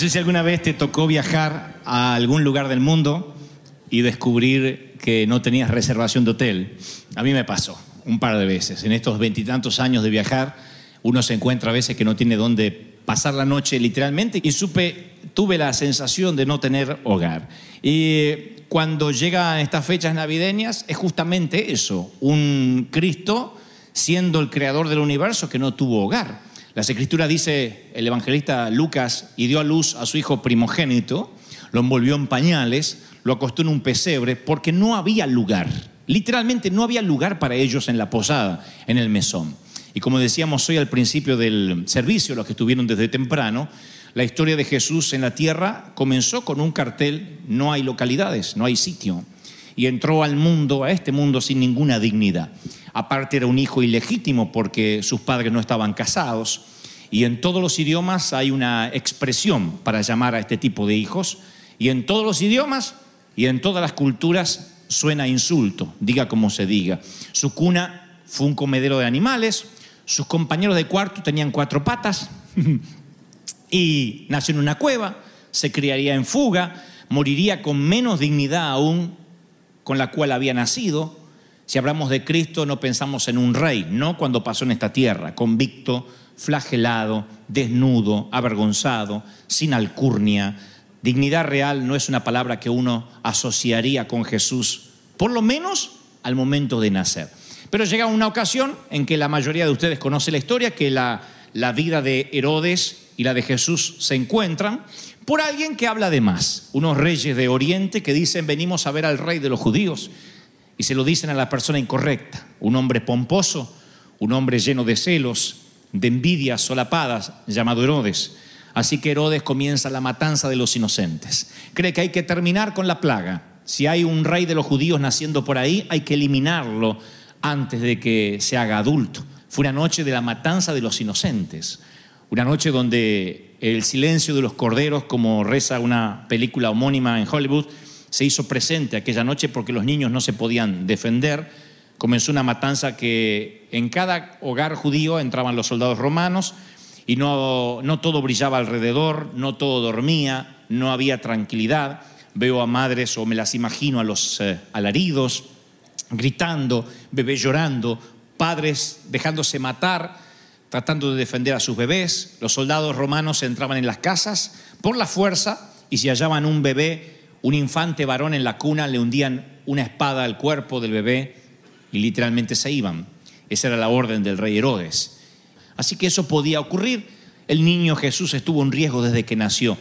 sé si alguna vez te tocó viajar a algún lugar del mundo y descubrir que no tenías reservación de hotel. A mí me pasó un par de veces. En estos veintitantos años de viajar, uno se encuentra a veces que no tiene dónde pasar la noche literalmente y supe, tuve la sensación de no tener hogar. Y cuando llegan estas fechas navideñas es justamente eso, un Cristo siendo el creador del universo que no tuvo hogar. Las escrituras dice el evangelista Lucas y dio a luz a su hijo primogénito, lo envolvió en pañales, lo acostó en un pesebre porque no había lugar. Literalmente no había lugar para ellos en la posada, en el mesón. Y como decíamos hoy al principio del servicio, los que estuvieron desde temprano, la historia de Jesús en la tierra comenzó con un cartel, no hay localidades, no hay sitio. Y entró al mundo, a este mundo, sin ninguna dignidad. Aparte era un hijo ilegítimo porque sus padres no estaban casados. Y en todos los idiomas hay una expresión para llamar a este tipo de hijos. Y en todos los idiomas y en todas las culturas suena insulto, diga como se diga. Su cuna fue un comedero de animales, sus compañeros de cuarto tenían cuatro patas y nació en una cueva, se criaría en fuga, moriría con menos dignidad aún con la cual había nacido. Si hablamos de Cristo no pensamos en un rey, no cuando pasó en esta tierra, convicto, flagelado, desnudo, avergonzado, sin alcurnia. Dignidad real no es una palabra que uno asociaría con Jesús, por lo menos al momento de nacer. Pero llega una ocasión en que la mayoría de ustedes conoce la historia, que la, la vida de Herodes y la de Jesús se encuentran por alguien que habla de más, unos reyes de Oriente que dicen venimos a ver al rey de los judíos y se lo dicen a la persona incorrecta, un hombre pomposo, un hombre lleno de celos, de envidias solapadas, llamado Herodes. Así que Herodes comienza la matanza de los inocentes. Cree que hay que terminar con la plaga. Si hay un rey de los judíos naciendo por ahí, hay que eliminarlo antes de que se haga adulto. Fue una noche de la matanza de los inocentes. Una noche donde el silencio de los corderos, como reza una película homónima en Hollywood, se hizo presente aquella noche porque los niños no se podían defender. Comenzó una matanza que en cada hogar judío entraban los soldados romanos y no, no todo brillaba alrededor, no todo dormía, no había tranquilidad. Veo a madres o me las imagino a los eh, alaridos, gritando, bebés llorando, padres dejándose matar, tratando de defender a sus bebés. Los soldados romanos entraban en las casas por la fuerza y si hallaban un bebé, un infante varón en la cuna, le hundían una espada al cuerpo del bebé y literalmente se iban. Esa era la orden del rey Herodes. Así que eso podía ocurrir. El niño Jesús estuvo en riesgo desde que nació.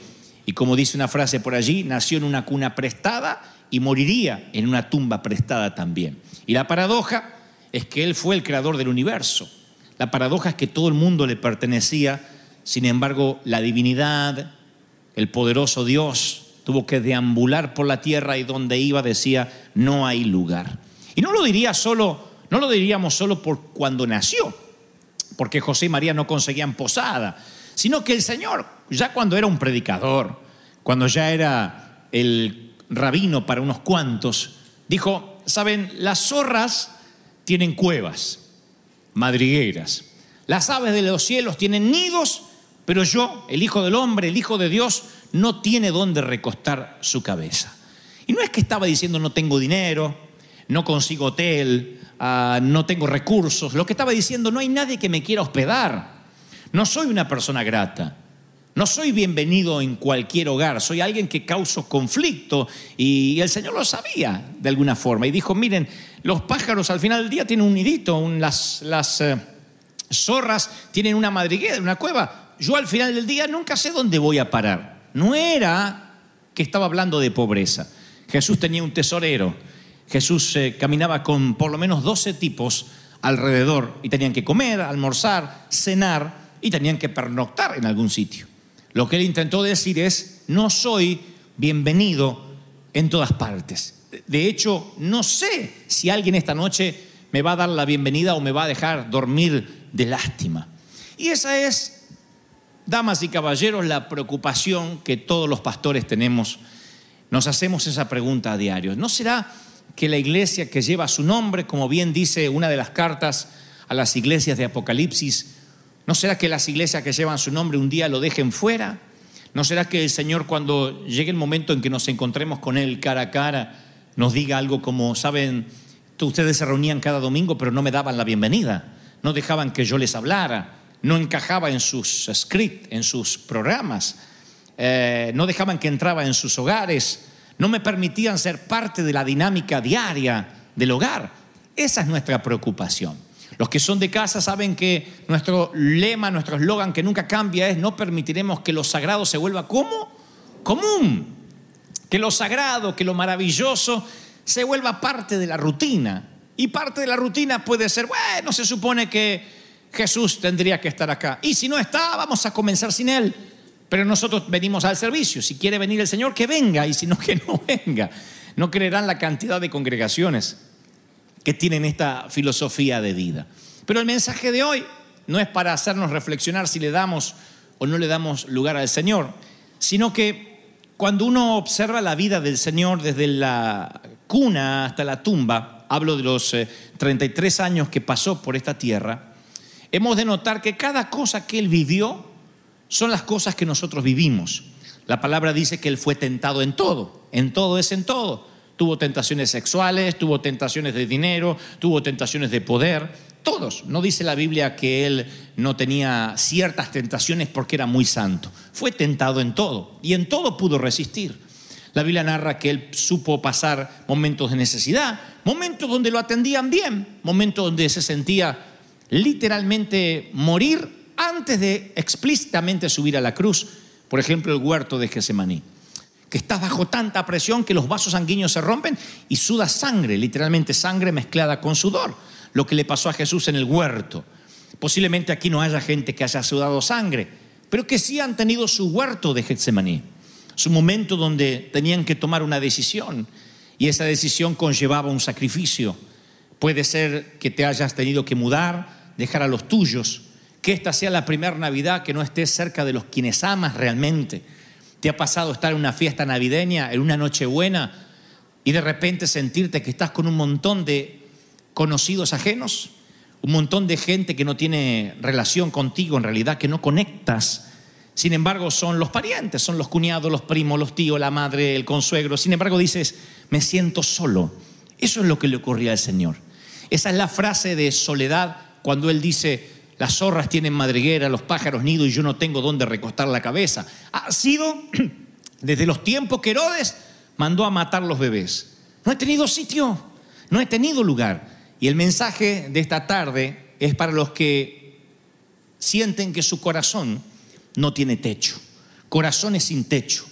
Y como dice una frase por allí, nació en una cuna prestada y moriría en una tumba prestada también. Y la paradoja es que Él fue el creador del universo. La paradoja es que todo el mundo le pertenecía, sin embargo, la divinidad, el poderoso Dios, tuvo que deambular por la tierra y donde iba decía, no hay lugar. Y no lo diría solo, no lo diríamos solo por cuando nació, porque José y María no conseguían posada, sino que el Señor, ya cuando era un predicador, cuando ya era el rabino para unos cuantos, dijo, saben, las zorras tienen cuevas, madrigueras, las aves de los cielos tienen nidos, pero yo, el Hijo del Hombre, el Hijo de Dios, no tiene dónde recostar su cabeza. Y no es que estaba diciendo no tengo dinero, no consigo hotel, ah, no tengo recursos. Lo que estaba diciendo, no hay nadie que me quiera hospedar. No soy una persona grata. No soy bienvenido en cualquier hogar, soy alguien que causo conflicto y el Señor lo sabía de alguna forma y dijo, miren, los pájaros al final del día tienen un nidito, las eh, zorras tienen una madriguera, una cueva. Yo al final del día nunca sé dónde voy a parar. No era que estaba hablando de pobreza. Jesús tenía un tesorero. Jesús eh, caminaba con por lo menos 12 tipos alrededor y tenían que comer, almorzar, cenar y tenían que pernoctar en algún sitio. Lo que él intentó decir es, no soy bienvenido en todas partes. De hecho, no sé si alguien esta noche me va a dar la bienvenida o me va a dejar dormir de lástima. Y esa es, damas y caballeros, la preocupación que todos los pastores tenemos. Nos hacemos esa pregunta a diario. ¿No será que la iglesia que lleva su nombre, como bien dice una de las cartas a las iglesias de Apocalipsis, ¿no será que las iglesias que llevan su nombre un día lo dejen fuera? ¿No será que el Señor cuando llegue el momento en que nos encontremos con Él cara a cara, nos diga algo como, saben, ustedes se reunían cada domingo pero no me daban la bienvenida, no dejaban que yo les hablara, no encajaba en sus scripts, en sus programas, eh, no dejaban que entraba en sus hogares, no me permitían ser parte de la dinámica diaria del hogar. Esa es nuestra preocupación. Los que son de casa saben que nuestro lema, nuestro eslogan que nunca cambia es no permitiremos que lo sagrado se vuelva como común. Que lo sagrado, que lo maravilloso se vuelva parte de la rutina. Y parte de la rutina puede ser, bueno, se supone que Jesús tendría que estar acá. Y si no está, vamos a comenzar sin Él. Pero nosotros venimos al servicio. Si quiere venir el Señor, que venga. Y si no, que no venga. No creerán la cantidad de congregaciones que tienen esta filosofía de vida. Pero el mensaje de hoy no es para hacernos reflexionar si le damos o no le damos lugar al Señor, sino que cuando uno observa la vida del Señor desde la cuna hasta la tumba, hablo de los eh, 33 años que pasó por esta tierra, hemos de notar que cada cosa que Él vivió son las cosas que nosotros vivimos. La palabra dice que Él fue tentado en todo, en todo es en todo. Tuvo tentaciones sexuales, tuvo tentaciones de dinero, tuvo tentaciones de poder, todos. No dice la Biblia que él no tenía ciertas tentaciones porque era muy santo. Fue tentado en todo y en todo pudo resistir. La Biblia narra que él supo pasar momentos de necesidad, momentos donde lo atendían bien, momentos donde se sentía literalmente morir antes de explícitamente subir a la cruz. Por ejemplo, el huerto de Getsemaní que estás bajo tanta presión que los vasos sanguíneos se rompen y suda sangre, literalmente sangre mezclada con sudor, lo que le pasó a Jesús en el huerto. Posiblemente aquí no haya gente que haya sudado sangre, pero que sí han tenido su huerto de Getsemaní, su momento donde tenían que tomar una decisión y esa decisión conllevaba un sacrificio. Puede ser que te hayas tenido que mudar, dejar a los tuyos, que esta sea la primera Navidad que no estés cerca de los quienes amas realmente. ¿Te ha pasado estar en una fiesta navideña, en una noche buena, y de repente sentirte que estás con un montón de conocidos ajenos? Un montón de gente que no tiene relación contigo, en realidad, que no conectas. Sin embargo, son los parientes, son los cuñados, los primos, los tíos, la madre, el consuegro. Sin embargo, dices, me siento solo. Eso es lo que le ocurría al Señor. Esa es la frase de soledad cuando Él dice, las zorras tienen madriguera, los pájaros nido y yo no tengo dónde recostar la cabeza. Ha sido desde los tiempos que Herodes mandó a matar los bebés. No he tenido sitio, no he tenido lugar. Y el mensaje de esta tarde es para los que sienten que su corazón no tiene techo. Corazones sin techo.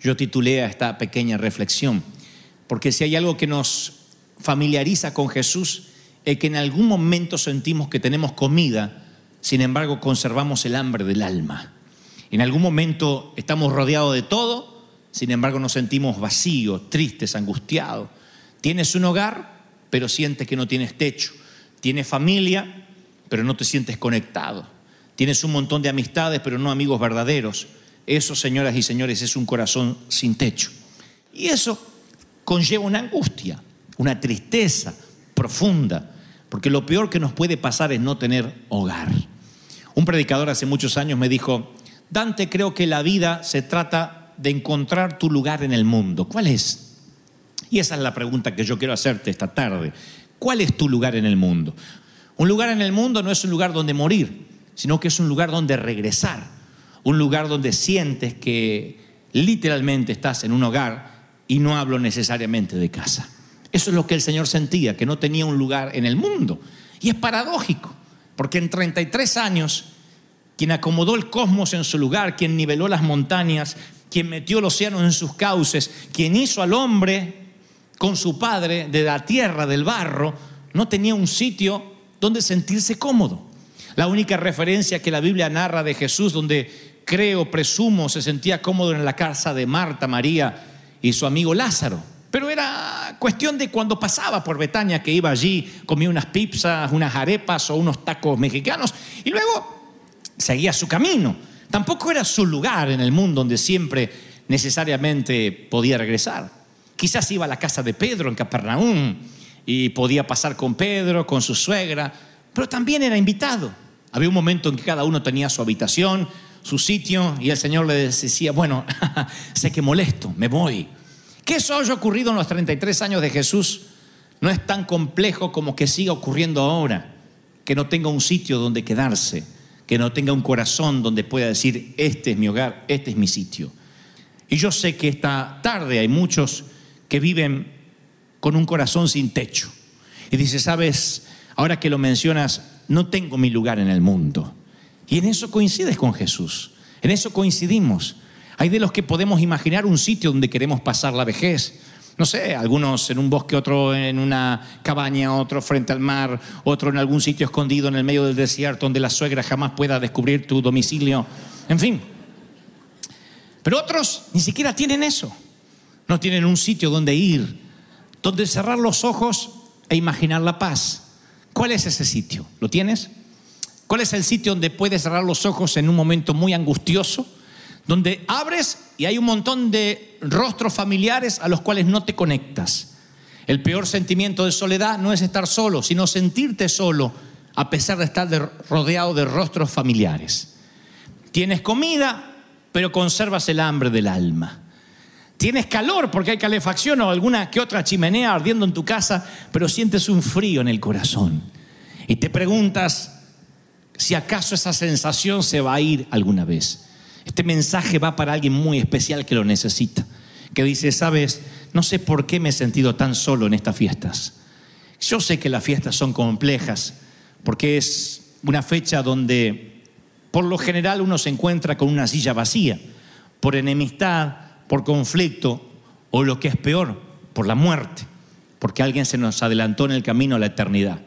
Yo titulé a esta pequeña reflexión, porque si hay algo que nos familiariza con Jesús, es que en algún momento sentimos que tenemos comida, sin embargo conservamos el hambre del alma. En algún momento estamos rodeados de todo, sin embargo nos sentimos vacíos, tristes, angustiados. Tienes un hogar, pero sientes que no tienes techo. Tienes familia, pero no te sientes conectado. Tienes un montón de amistades, pero no amigos verdaderos. Eso, señoras y señores, es un corazón sin techo. Y eso conlleva una angustia, una tristeza profunda, porque lo peor que nos puede pasar es no tener hogar. Un predicador hace muchos años me dijo, Dante, creo que la vida se trata de encontrar tu lugar en el mundo. ¿Cuál es? Y esa es la pregunta que yo quiero hacerte esta tarde. ¿Cuál es tu lugar en el mundo? Un lugar en el mundo no es un lugar donde morir, sino que es un lugar donde regresar, un lugar donde sientes que literalmente estás en un hogar y no hablo necesariamente de casa. Eso es lo que el Señor sentía, que no tenía un lugar en el mundo. Y es paradójico, porque en 33 años, quien acomodó el cosmos en su lugar, quien niveló las montañas, quien metió el océano en sus cauces, quien hizo al hombre con su padre de la tierra, del barro, no tenía un sitio donde sentirse cómodo. La única referencia que la Biblia narra de Jesús, donde creo, presumo, se sentía cómodo en la casa de Marta, María y su amigo Lázaro. Pero era cuestión de cuando pasaba por Betania, que iba allí, comía unas pizzas, unas arepas o unos tacos mexicanos y luego seguía su camino. Tampoco era su lugar en el mundo donde siempre necesariamente podía regresar. Quizás iba a la casa de Pedro en Capernaum y podía pasar con Pedro, con su suegra, pero también era invitado. Había un momento en que cada uno tenía su habitación, su sitio, y el Señor le decía, bueno, sé que molesto, me voy. Que eso haya ocurrido en los 33 años de Jesús no es tan complejo como que siga ocurriendo ahora, que no tenga un sitio donde quedarse, que no tenga un corazón donde pueda decir, este es mi hogar, este es mi sitio. Y yo sé que esta tarde hay muchos que viven con un corazón sin techo. Y dice, sabes, ahora que lo mencionas, no tengo mi lugar en el mundo. Y en eso coincides con Jesús, en eso coincidimos. Hay de los que podemos imaginar un sitio donde queremos pasar la vejez. No sé, algunos en un bosque, otro en una cabaña, otro frente al mar, otro en algún sitio escondido en el medio del desierto donde la suegra jamás pueda descubrir tu domicilio. En fin. Pero otros ni siquiera tienen eso. No tienen un sitio donde ir, donde cerrar los ojos e imaginar la paz. ¿Cuál es ese sitio? ¿Lo tienes? ¿Cuál es el sitio donde puedes cerrar los ojos en un momento muy angustioso? Donde abres y hay un montón de rostros familiares a los cuales no te conectas. El peor sentimiento de soledad no es estar solo, sino sentirte solo a pesar de estar de- rodeado de rostros familiares. Tienes comida, pero conservas el hambre del alma. Tienes calor porque hay calefacción o alguna que otra chimenea ardiendo en tu casa, pero sientes un frío en el corazón. Y te preguntas si acaso esa sensación se va a ir alguna vez. Este mensaje va para alguien muy especial que lo necesita, que dice, sabes, no sé por qué me he sentido tan solo en estas fiestas. Yo sé que las fiestas son complejas, porque es una fecha donde por lo general uno se encuentra con una silla vacía, por enemistad, por conflicto o lo que es peor, por la muerte, porque alguien se nos adelantó en el camino a la eternidad.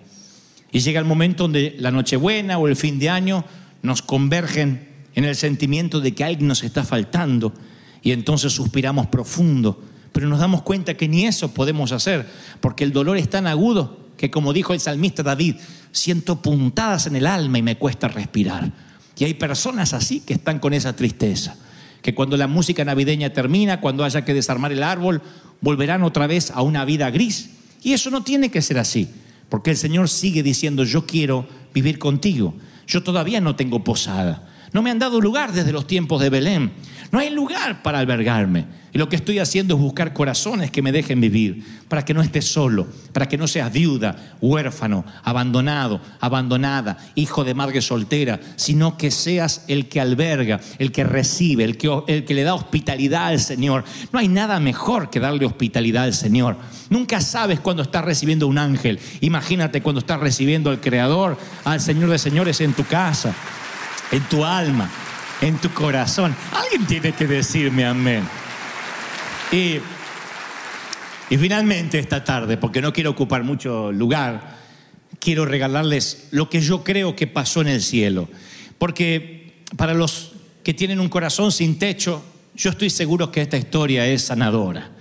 Y llega el momento donde la Nochebuena o el fin de año nos convergen en el sentimiento de que alguien nos está faltando y entonces suspiramos profundo, pero nos damos cuenta que ni eso podemos hacer, porque el dolor es tan agudo que como dijo el salmista David, siento puntadas en el alma y me cuesta respirar. Y hay personas así que están con esa tristeza, que cuando la música navideña termina, cuando haya que desarmar el árbol, volverán otra vez a una vida gris. Y eso no tiene que ser así. Porque el Señor sigue diciendo, yo quiero vivir contigo. Yo todavía no tengo posada. No me han dado lugar desde los tiempos de Belén. No hay lugar para albergarme. Y lo que estoy haciendo es buscar corazones que me dejen vivir, para que no estés solo, para que no seas viuda, huérfano, abandonado, abandonada, hijo de madre soltera, sino que seas el que alberga, el que recibe, el que, el que le da hospitalidad al Señor. No hay nada mejor que darle hospitalidad al Señor. Nunca sabes cuando estás recibiendo un ángel. Imagínate cuando estás recibiendo al Creador, al Señor de Señores en tu casa, en tu alma, en tu corazón. Alguien tiene que decirme amén. Y, y finalmente esta tarde, porque no quiero ocupar mucho lugar, quiero regalarles lo que yo creo que pasó en el cielo. Porque para los que tienen un corazón sin techo, yo estoy seguro que esta historia es sanadora,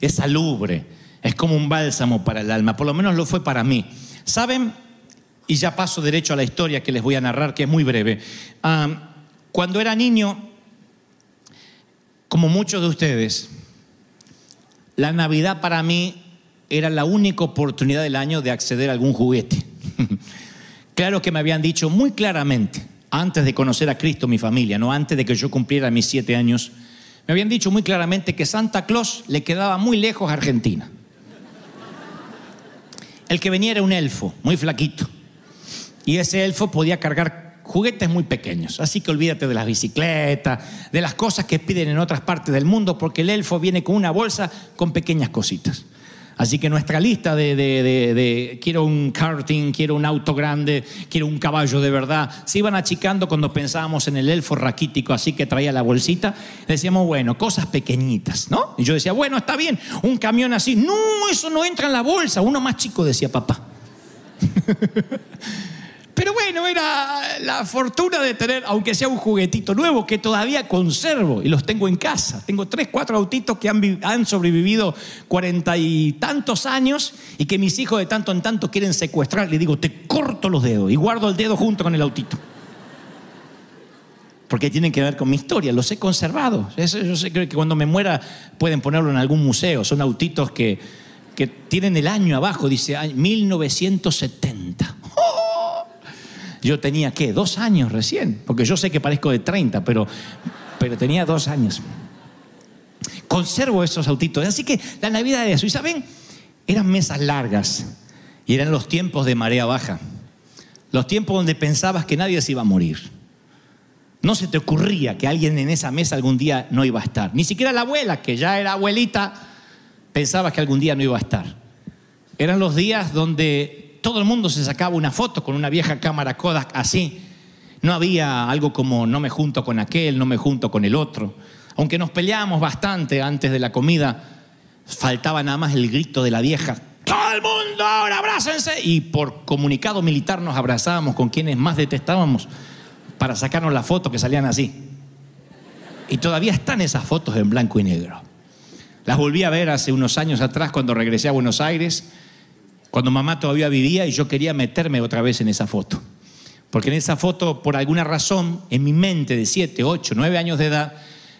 es salubre, es como un bálsamo para el alma, por lo menos lo fue para mí. ¿Saben? Y ya paso derecho a la historia que les voy a narrar, que es muy breve. Cuando era niño, como muchos de ustedes, la Navidad para mí era la única oportunidad del año de acceder a algún juguete. claro que me habían dicho muy claramente, antes de conocer a Cristo, mi familia, no antes de que yo cumpliera mis siete años, me habían dicho muy claramente que Santa Claus le quedaba muy lejos a Argentina. el que venía era un elfo, muy flaquito. Y ese elfo podía cargar juguetes muy pequeños. Así que olvídate de las bicicletas, de las cosas que piden en otras partes del mundo, porque el elfo viene con una bolsa con pequeñas cositas. Así que nuestra lista de, quiero un karting, quiero un auto grande, quiero un caballo de verdad, se iban achicando cuando pensábamos en el elfo raquítico, así que traía la bolsita. Decíamos, bueno, cosas pequeñitas, ¿no? Y yo decía, bueno, está bien, un camión así. No, eso no entra en la bolsa. Uno más chico decía papá. Pero bueno, era la fortuna de tener, aunque sea un juguetito nuevo, que todavía conservo y los tengo en casa. Tengo tres, cuatro autitos que han, vi- han sobrevivido cuarenta y tantos años y que mis hijos de tanto en tanto quieren secuestrar. Le digo, te corto los dedos y guardo el dedo junto con el autito. Porque tienen que ver con mi historia, los he conservado. Yo sé que cuando me muera pueden ponerlo en algún museo. Son autitos que, tienen el año abajo, dice ay, 1970. Yo tenía, ¿qué? Dos años recién. Porque yo sé que parezco de 30, pero, pero tenía dos años. Conservo esos autitos. Así que la Navidad era eso. Y saben, eran mesas largas. Y eran los tiempos de marea baja. Los tiempos donde pensabas que nadie se iba a morir. No se te ocurría que alguien en esa mesa algún día no iba a estar. Ni siquiera la abuela, que ya era abuelita, pensaba que algún día no iba a estar. Eran los días donde todo el mundo se sacaba una foto con una vieja cámara Kodak así. No había algo como no me junto con aquel, no me junto con el otro. Aunque nos peleábamos bastante antes de la comida, faltaba nada más el grito de la vieja. Todo el mundo ahora abrácense. Y por comunicado militar nos abrazábamos con quienes más detestábamos para sacarnos la foto que salían así. Y todavía están esas fotos en blanco y negro. Las volví a ver hace unos años atrás cuando regresé a Buenos Aires, cuando mamá todavía vivía y yo quería meterme otra vez en esa foto. Porque en esa foto, por alguna razón, en mi mente de 7, 8, 9 años de edad,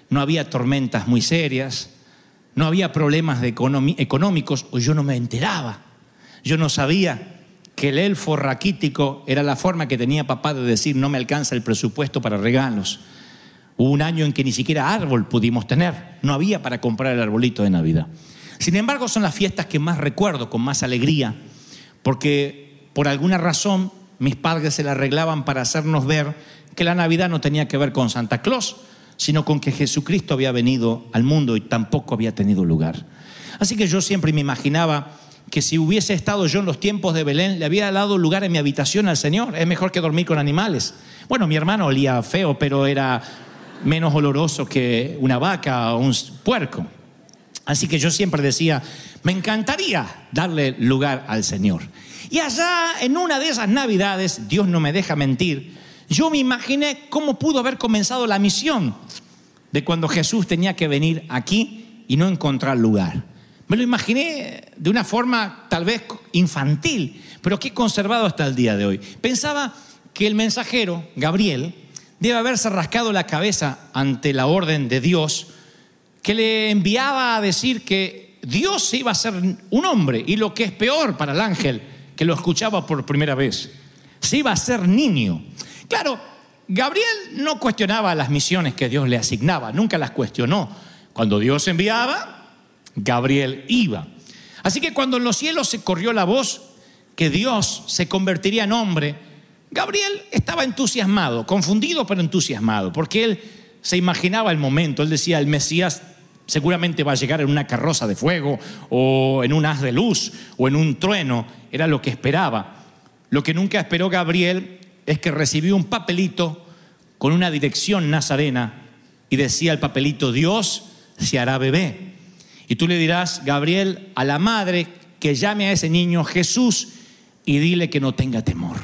no había tormentas muy serias, no había problemas de económicos, o yo no me enteraba. Yo no sabía que el elfo raquítico era la forma que tenía papá de decir no me alcanza el presupuesto para regalos. Hubo un año en que ni siquiera árbol pudimos tener, no había para comprar el arbolito de Navidad. Sin embargo, son las fiestas que más recuerdo con más alegría, porque por alguna razón mis padres se la arreglaban para hacernos ver que la Navidad no tenía que ver con Santa Claus, sino con que Jesucristo había venido al mundo y tampoco había tenido lugar. Así que yo siempre me imaginaba que si hubiese estado yo en los tiempos de Belén, le había dado lugar en mi habitación al Señor. Es mejor que dormir con animales. Bueno, mi hermano olía feo, pero era menos oloroso que una vaca o un puerco. Así que yo siempre decía, me encantaría darle lugar al Señor. Y allá, en una de esas navidades, Dios no me deja mentir, yo me imaginé cómo pudo haber comenzado la misión de cuando Jesús tenía que venir aquí y no encontrar lugar. Me lo imaginé de una forma tal vez infantil, pero que he conservado hasta el día de hoy. Pensaba que el mensajero, Gabriel, debe haberse rascado la cabeza ante la orden de Dios que le enviaba a decir que Dios iba a ser un hombre y lo que es peor para el ángel que lo escuchaba por primera vez, se iba a ser niño. Claro, Gabriel no cuestionaba las misiones que Dios le asignaba, nunca las cuestionó. Cuando Dios enviaba, Gabriel iba. Así que cuando en los cielos se corrió la voz que Dios se convertiría en hombre, Gabriel estaba entusiasmado, confundido pero entusiasmado, porque él se imaginaba el momento, él decía, el Mesías seguramente va a llegar en una carroza de fuego o en un haz de luz o en un trueno, era lo que esperaba. Lo que nunca esperó Gabriel es que recibió un papelito con una dirección nazarena y decía el papelito, Dios se hará bebé. Y tú le dirás, Gabriel, a la madre que llame a ese niño Jesús y dile que no tenga temor.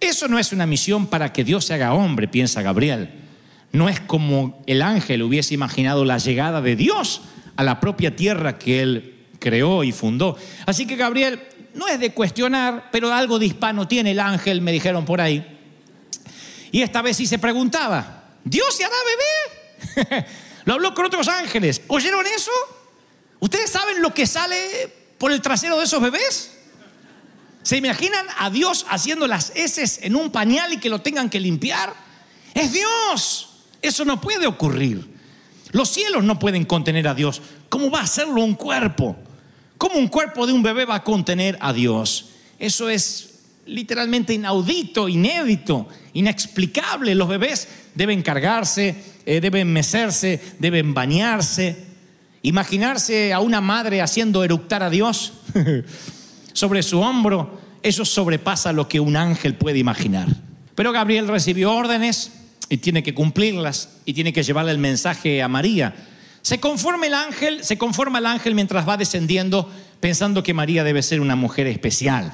Eso no es una misión para que Dios se haga hombre, piensa Gabriel. No es como el ángel hubiese imaginado la llegada de Dios a la propia tierra que él creó y fundó. Así que Gabriel no es de cuestionar, pero algo de hispano tiene el ángel, me dijeron por ahí. Y esta vez sí se preguntaba, ¿Dios se hará bebé? Lo habló con otros ángeles. ¿Oyeron eso? ¿Ustedes saben lo que sale por el trasero de esos bebés? ¿Se imaginan a Dios haciendo las heces en un pañal y que lo tengan que limpiar? Es Dios. Eso no puede ocurrir. Los cielos no pueden contener a Dios. ¿Cómo va a hacerlo un cuerpo? ¿Cómo un cuerpo de un bebé va a contener a Dios? Eso es literalmente inaudito, inédito, inexplicable. Los bebés deben cargarse, eh, deben mecerse, deben bañarse. Imaginarse a una madre haciendo eructar a Dios sobre su hombro, eso sobrepasa lo que un ángel puede imaginar. Pero Gabriel recibió órdenes y tiene que cumplirlas y tiene que llevarle el mensaje a María. Se conforma el ángel, se conforma el ángel mientras va descendiendo pensando que María debe ser una mujer especial,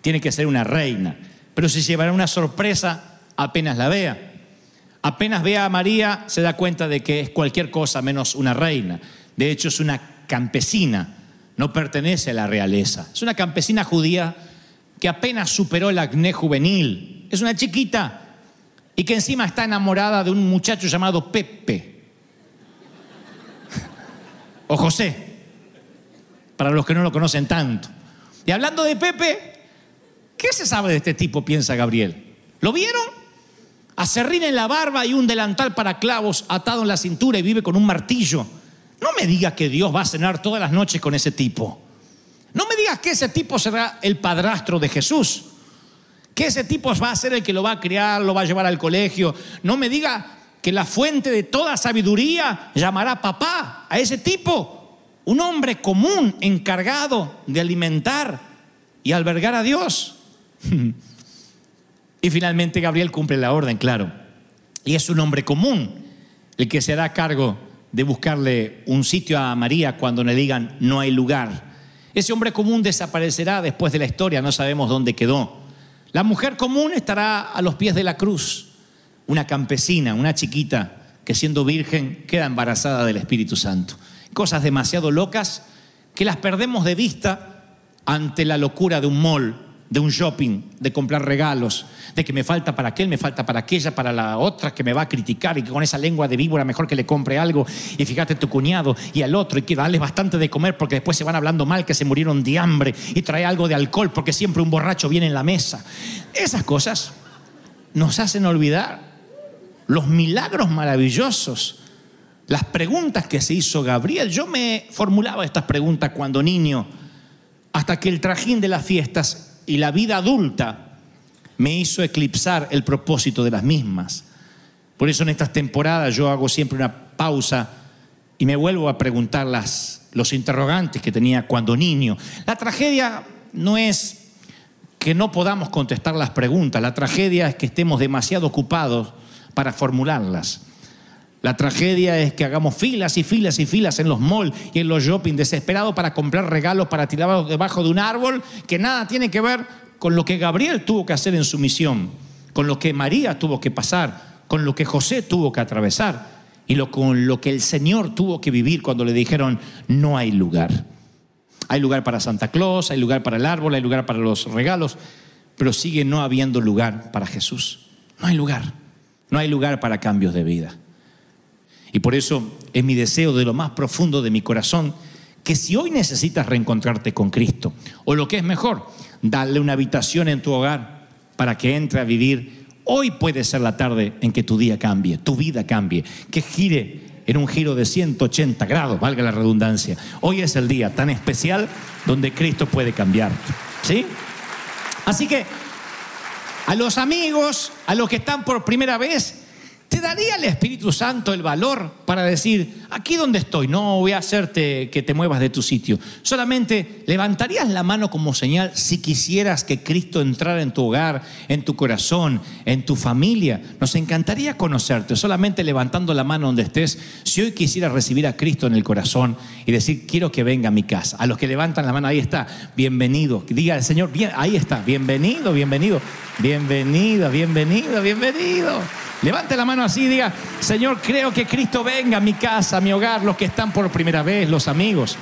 tiene que ser una reina, pero si llevará una sorpresa apenas la vea. Apenas vea a María se da cuenta de que es cualquier cosa menos una reina. De hecho es una campesina, no pertenece a la realeza. Es una campesina judía que apenas superó el acné juvenil. Es una chiquita y que encima está enamorada de un muchacho llamado Pepe o José, para los que no lo conocen tanto. Y hablando de Pepe, ¿qué se sabe de este tipo? Piensa Gabriel. ¿Lo vieron? Acerrín en la barba y un delantal para clavos atado en la cintura y vive con un martillo. No me digas que Dios va a cenar todas las noches con ese tipo. No me digas que ese tipo será el padrastro de Jesús. Que ese tipo va a ser el que lo va a criar, lo va a llevar al colegio. No me diga que la fuente de toda sabiduría llamará papá a ese tipo, un hombre común encargado de alimentar y albergar a Dios. y finalmente Gabriel cumple la orden, claro. Y es un hombre común el que se hará cargo de buscarle un sitio a María cuando le digan no hay lugar. Ese hombre común desaparecerá después de la historia, no sabemos dónde quedó. La mujer común estará a los pies de la cruz una campesina, una chiquita que siendo virgen queda embarazada del Espíritu Santo. Cosas demasiado locas que las perdemos de vista ante la locura de un mall, de un shopping, de comprar regalos, de que me falta para aquel, me falta para aquella, para la otra que me va a criticar y que con esa lengua de víbora mejor que le compre algo y fíjate tu cuñado y al otro y que darle bastante de comer porque después se van hablando mal que se murieron de hambre y trae algo de alcohol porque siempre un borracho viene en la mesa. Esas cosas nos hacen olvidar los milagros maravillosos, las preguntas que se hizo Gabriel. Yo me formulaba estas preguntas cuando niño, hasta que el trajín de las fiestas y la vida adulta me hizo eclipsar el propósito de las mismas. Por eso en estas temporadas yo hago siempre una pausa y me vuelvo a preguntar las, los interrogantes que tenía cuando niño. La tragedia no es que no podamos contestar las preguntas, la tragedia es que estemos demasiado ocupados para formularlas. La tragedia es que hagamos filas y filas y filas en los malls y en los shopping desesperados para comprar regalos para tirarlos debajo de un árbol que nada tiene que ver con lo que Gabriel tuvo que hacer en su misión, con lo que María tuvo que pasar, con lo que José tuvo que atravesar y con lo que el Señor tuvo que vivir cuando le dijeron no hay lugar. Hay lugar para Santa Claus, hay lugar para el árbol, hay lugar para los regalos, pero sigue no habiendo lugar para Jesús. No hay lugar. No hay lugar para cambios de vida. Y por eso es mi deseo de lo más profundo de mi corazón que si hoy necesitas reencontrarte con Cristo, o lo que es mejor, darle una habitación en tu hogar para que entre a vivir, hoy puede ser la tarde en que tu día cambie, tu vida cambie, que gire en un giro de 180 grados, valga la redundancia. Hoy es el día tan especial donde Cristo puede cambiar. ¿Sí? Así que a los amigos, a los que están por primera vez, ¿te daría el Espíritu Santo el valor para decir, aquí donde estoy, no voy a hacerte que te muevas de tu sitio? Solamente levantarías la mano como señal si quisieras que Cristo entrara en tu hogar, en tu corazón, en tu familia. Nos encantaría conocerte, solamente levantando la mano donde estés, si hoy quisieras recibir a Cristo en el corazón y decir, quiero que venga a mi casa. A los que levantan la mano, ahí está, bienvenido. Diga el Señor, ahí está, bienvenido, bienvenido, bienvenido, bienvenido, bienvenido. Levante la mano así y diga, Señor, creo que Cristo venga a mi casa, a mi hogar, los que están por primera vez, los amigos.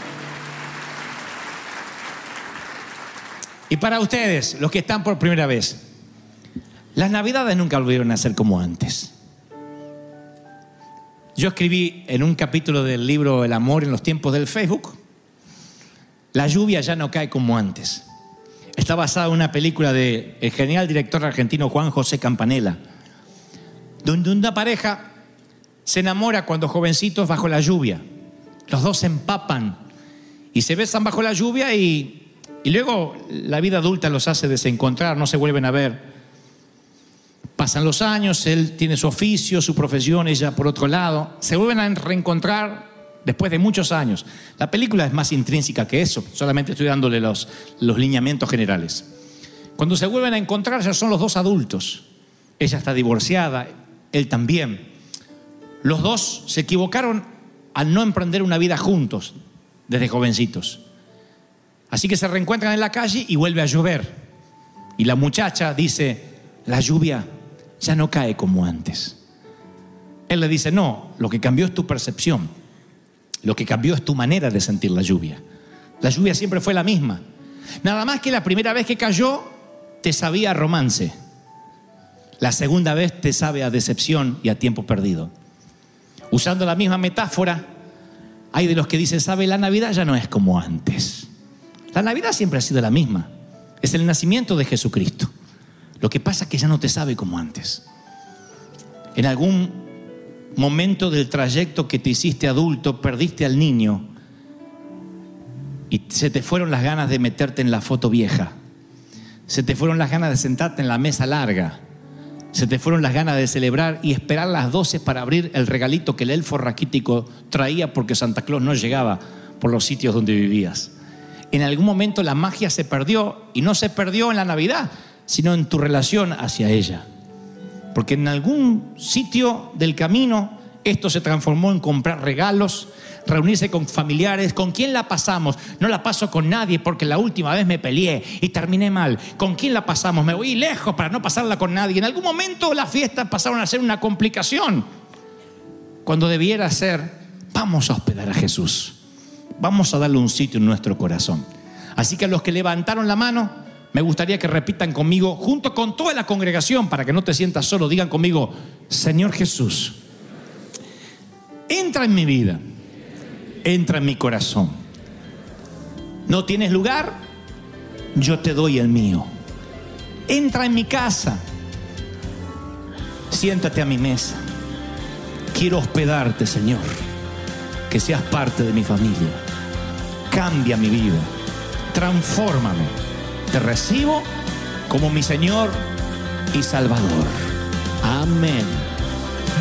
Y para ustedes, los que están por primera vez, las navidades nunca volvieron a ser como antes. Yo escribí en un capítulo del libro El amor en los tiempos del Facebook, la lluvia ya no cae como antes. Está basada en una película del el genial director argentino Juan José Campanella donde una pareja se enamora cuando jovencitos bajo la lluvia. Los dos se empapan y se besan bajo la lluvia y, y luego la vida adulta los hace desencontrar, no se vuelven a ver. Pasan los años, él tiene su oficio, su profesión, ella por otro lado. Se vuelven a reencontrar después de muchos años. La película es más intrínseca que eso, solamente estoy dándole los, los lineamientos generales. Cuando se vuelven a encontrar ya son los dos adultos. Ella está divorciada, él también. Los dos se equivocaron al no emprender una vida juntos desde jovencitos. Así que se reencuentran en la calle y vuelve a llover. Y la muchacha dice, la lluvia ya no cae como antes. Él le dice, no, lo que cambió es tu percepción. Lo que cambió es tu manera de sentir la lluvia. La lluvia siempre fue la misma. Nada más que la primera vez que cayó te sabía romance. La segunda vez te sabe a decepción y a tiempo perdido. Usando la misma metáfora, hay de los que dicen, sabe, la Navidad ya no es como antes. La Navidad siempre ha sido la misma. Es el nacimiento de Jesucristo. Lo que pasa es que ya no te sabe como antes. En algún momento del trayecto que te hiciste adulto, perdiste al niño y se te fueron las ganas de meterte en la foto vieja. Se te fueron las ganas de sentarte en la mesa larga. Se te fueron las ganas de celebrar y esperar las 12 para abrir el regalito que el elfo raquítico traía porque Santa Claus no llegaba por los sitios donde vivías. En algún momento la magia se perdió y no se perdió en la Navidad, sino en tu relación hacia ella. Porque en algún sitio del camino esto se transformó en comprar regalos, reunirse con familiares. ¿Con quién la pasamos? No la paso con nadie porque la última vez me peleé y terminé mal. ¿Con quién la pasamos? Me voy lejos para no pasarla con nadie. En algún momento las fiestas pasaron a ser una complicación. Cuando debiera ser, vamos a hospedar a Jesús. Vamos a darle un sitio en nuestro corazón. Así que a los que levantaron la mano, me gustaría que repitan conmigo, junto con toda la congregación, para que no te sientas solo, digan conmigo, Señor Jesús, entra en mi vida, entra en mi corazón. ¿No tienes lugar? Yo te doy el mío. Entra en mi casa, siéntate a mi mesa. Quiero hospedarte, Señor, que seas parte de mi familia. Cambia mi vida, transfórmame. Te recibo como mi Señor y Salvador. Amén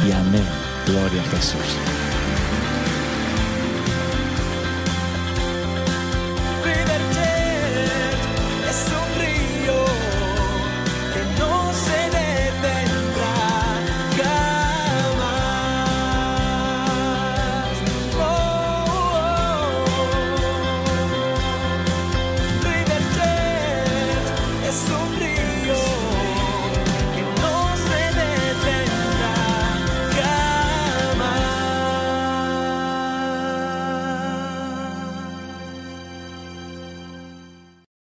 y amén. Gloria a Jesús.